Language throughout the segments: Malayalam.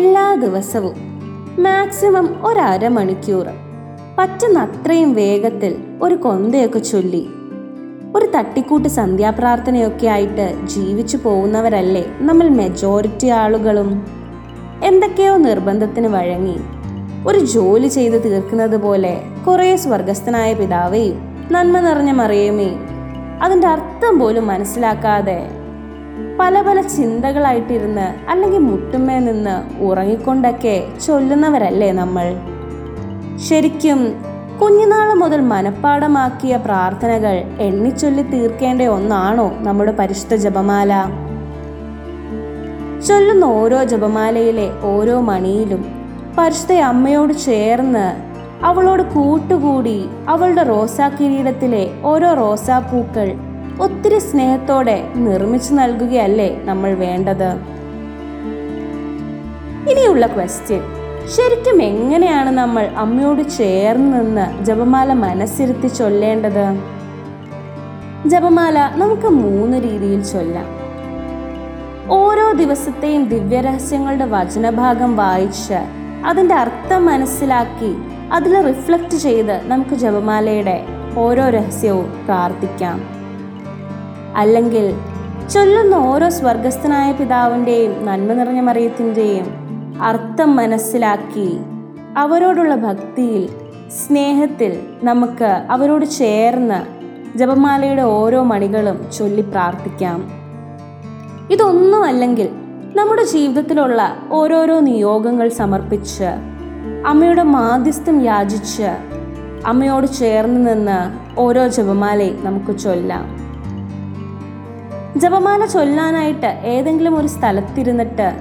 എല്ലാ ദിവസവും. മാക്സിമം ഒരമണിക്കൂർ പറ്റുന്ന അത്രയും വേഗത്തിൽ ഒരു കൊന്തയൊക്കെ ചൊല്ലി. ഒരു തട്ടിക്കൂട്ട് സന്ധ്യാപ്രാർത്ഥനയൊക്കെ ആയിട്ട് ജീവിച്ചു പോകുന്നവരല്ലേ നമ്മൾ മെജോറിറ്റി ആളുകളും. എന്തൊക്കെയോ നിർബന്ധത്തിന് വഴങ്ങി. ഒരു ജോലി ചെയ്ത് തീർക്കുന്നത് പോലെ കുറേ സ്വർഗസ്ഥനായ പിതാവേയും നന്മ നിറഞ്ഞ മറിയമേ. അതിന്റെ അർത്ഥം പോലും മനസ്സിലാക്കാതെ പല പല ചിന്തകളായിട്ടിരുന്ന് അല്ലെങ്കിൽ മുട്ടുമേ നിന്ന് ഉറങ്ങിക്കൊണ്ടൊക്കെ ചൊല്ലുന്നവരല്ലേ നമ്മൾ. ശരിക്കും കുഞ്ഞുനാൾ മുതൽ മനഃപ്പാടമാക്കിയ പ്രാർത്ഥനകൾ എണ്ണിച്ചൊല്ലി തീർക്കേണ്ട ഒന്നാണോ നമ്മുടെ പരിശുദ്ധ ജപമാല? ചൊല്ലുന്ന ഓരോ ജപമാലയിലെ ഓരോ മണിയിലും പരിശുദ്ധ അമ്മയോട് ചേർന്ന് അവളോട് കൂട്ടുകൂടി അവളുടെ റോസാ കിരീടത്തിലെ ഓരോ റോസാപ്പൂക്കൾ ഒത്തിരി സ്നേഹത്തോടെ നിർമ്മിച്ചു നൽകുകയല്ലേ നമ്മൾ വേണ്ടത്? ഇനിയുള്ള ക്വസ്റ്റ്യൻ ശരിക്കും എങ്ങനെയാണ് നമ്മൾ അമ്മയോട് ചേർന്ന് നിന്ന് ജപമാല മനസ്സിരുത്തി ചൊല്ലേണ്ടത്? ജപമാല നമുക്ക് മൂന്ന് രീതിയിൽ ചൊല്ലാം. ഓരോ ദിവസത്തെയും ദിവ്യരഹസ്യങ്ങളുടെ വചനഭാഗം വായിച്ച് അതിന്റെ അർത്ഥം മനസ്സിലാക്കി അതിൽ റിഫ്ലക്റ്റ് ചെയ്ത് നമുക്ക് ജപമാലയുടെ ഓരോ രഹസ്യവും പ്രാർത്ഥിക്കാം. അല്ലെങ്കിൽ ചൊല്ലുന്ന ഓരോ സ്വർഗസ്ഥനായ പിതാവിന്റെയും നന്മ നിറഞ്ഞ മറിയത്തിന്റെയും അർത്ഥം മനസ്സിലാക്കി അവരോടുള്ള ഭക്തിയിൽ സ്നേഹത്തിൽ നമുക്ക് അവരോട് ചേർന്ന് ജപമാലയുടെ ഓരോ മണികളും ചൊല്ലി പ്രാർത്ഥിക്കാം. ഇതൊന്നും അല്ലെങ്കിൽ നമ്മുടെ ജീവിതത്തിലുള്ള ഓരോരോ നിയോഗങ്ങൾ സമർപ്പിച്ച് അമ്മയുടെ മാധ്യസ്ഥം യാചിച്ച് അമ്മയോട് ചേർന്ന് നിന്ന് ഓരോ ജപമാലയും നമുക്ക് ചൊല്ലാം. ജപമാല ചൊല്ലാനായിട്ട് ഏതെങ്കിലും ഒരു സ്ഥലത്തിരുന്നിട്ട്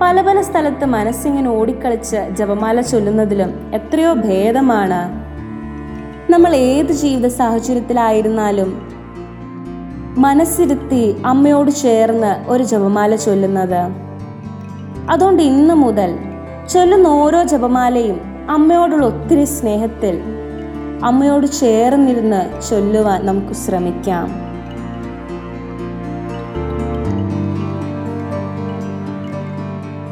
പല പല സ്ഥലത്ത് മനസ്സിങ്ങനെ ഓടിക്കളിച്ച് ജപമാല ചൊല്ലുന്നതിലും എത്രയോ ഭേദമാണ്. നമ്മൾ ഏത് ജീവിത സാഹചര്യത്തിലായിരുന്നാലും മനസ്സിരുത്തി അമ്മയോട് ചേർന്ന് ഒരു ജപമാല ചൊല്ലുന്നത്. അതുകൊണ്ട് ഇന്ന് മുതൽ ചൊല്ലുന്ന ഓരോ ജപമാലയും അമ്മയോടുള്ള ഒത്തിരി സ്നേഹത്തിൽ അമ്മയോട് ചേർന്നിരുന്ന് ചൊല്ലുവാൻ നമുക്ക് ശ്രമിക്കാം.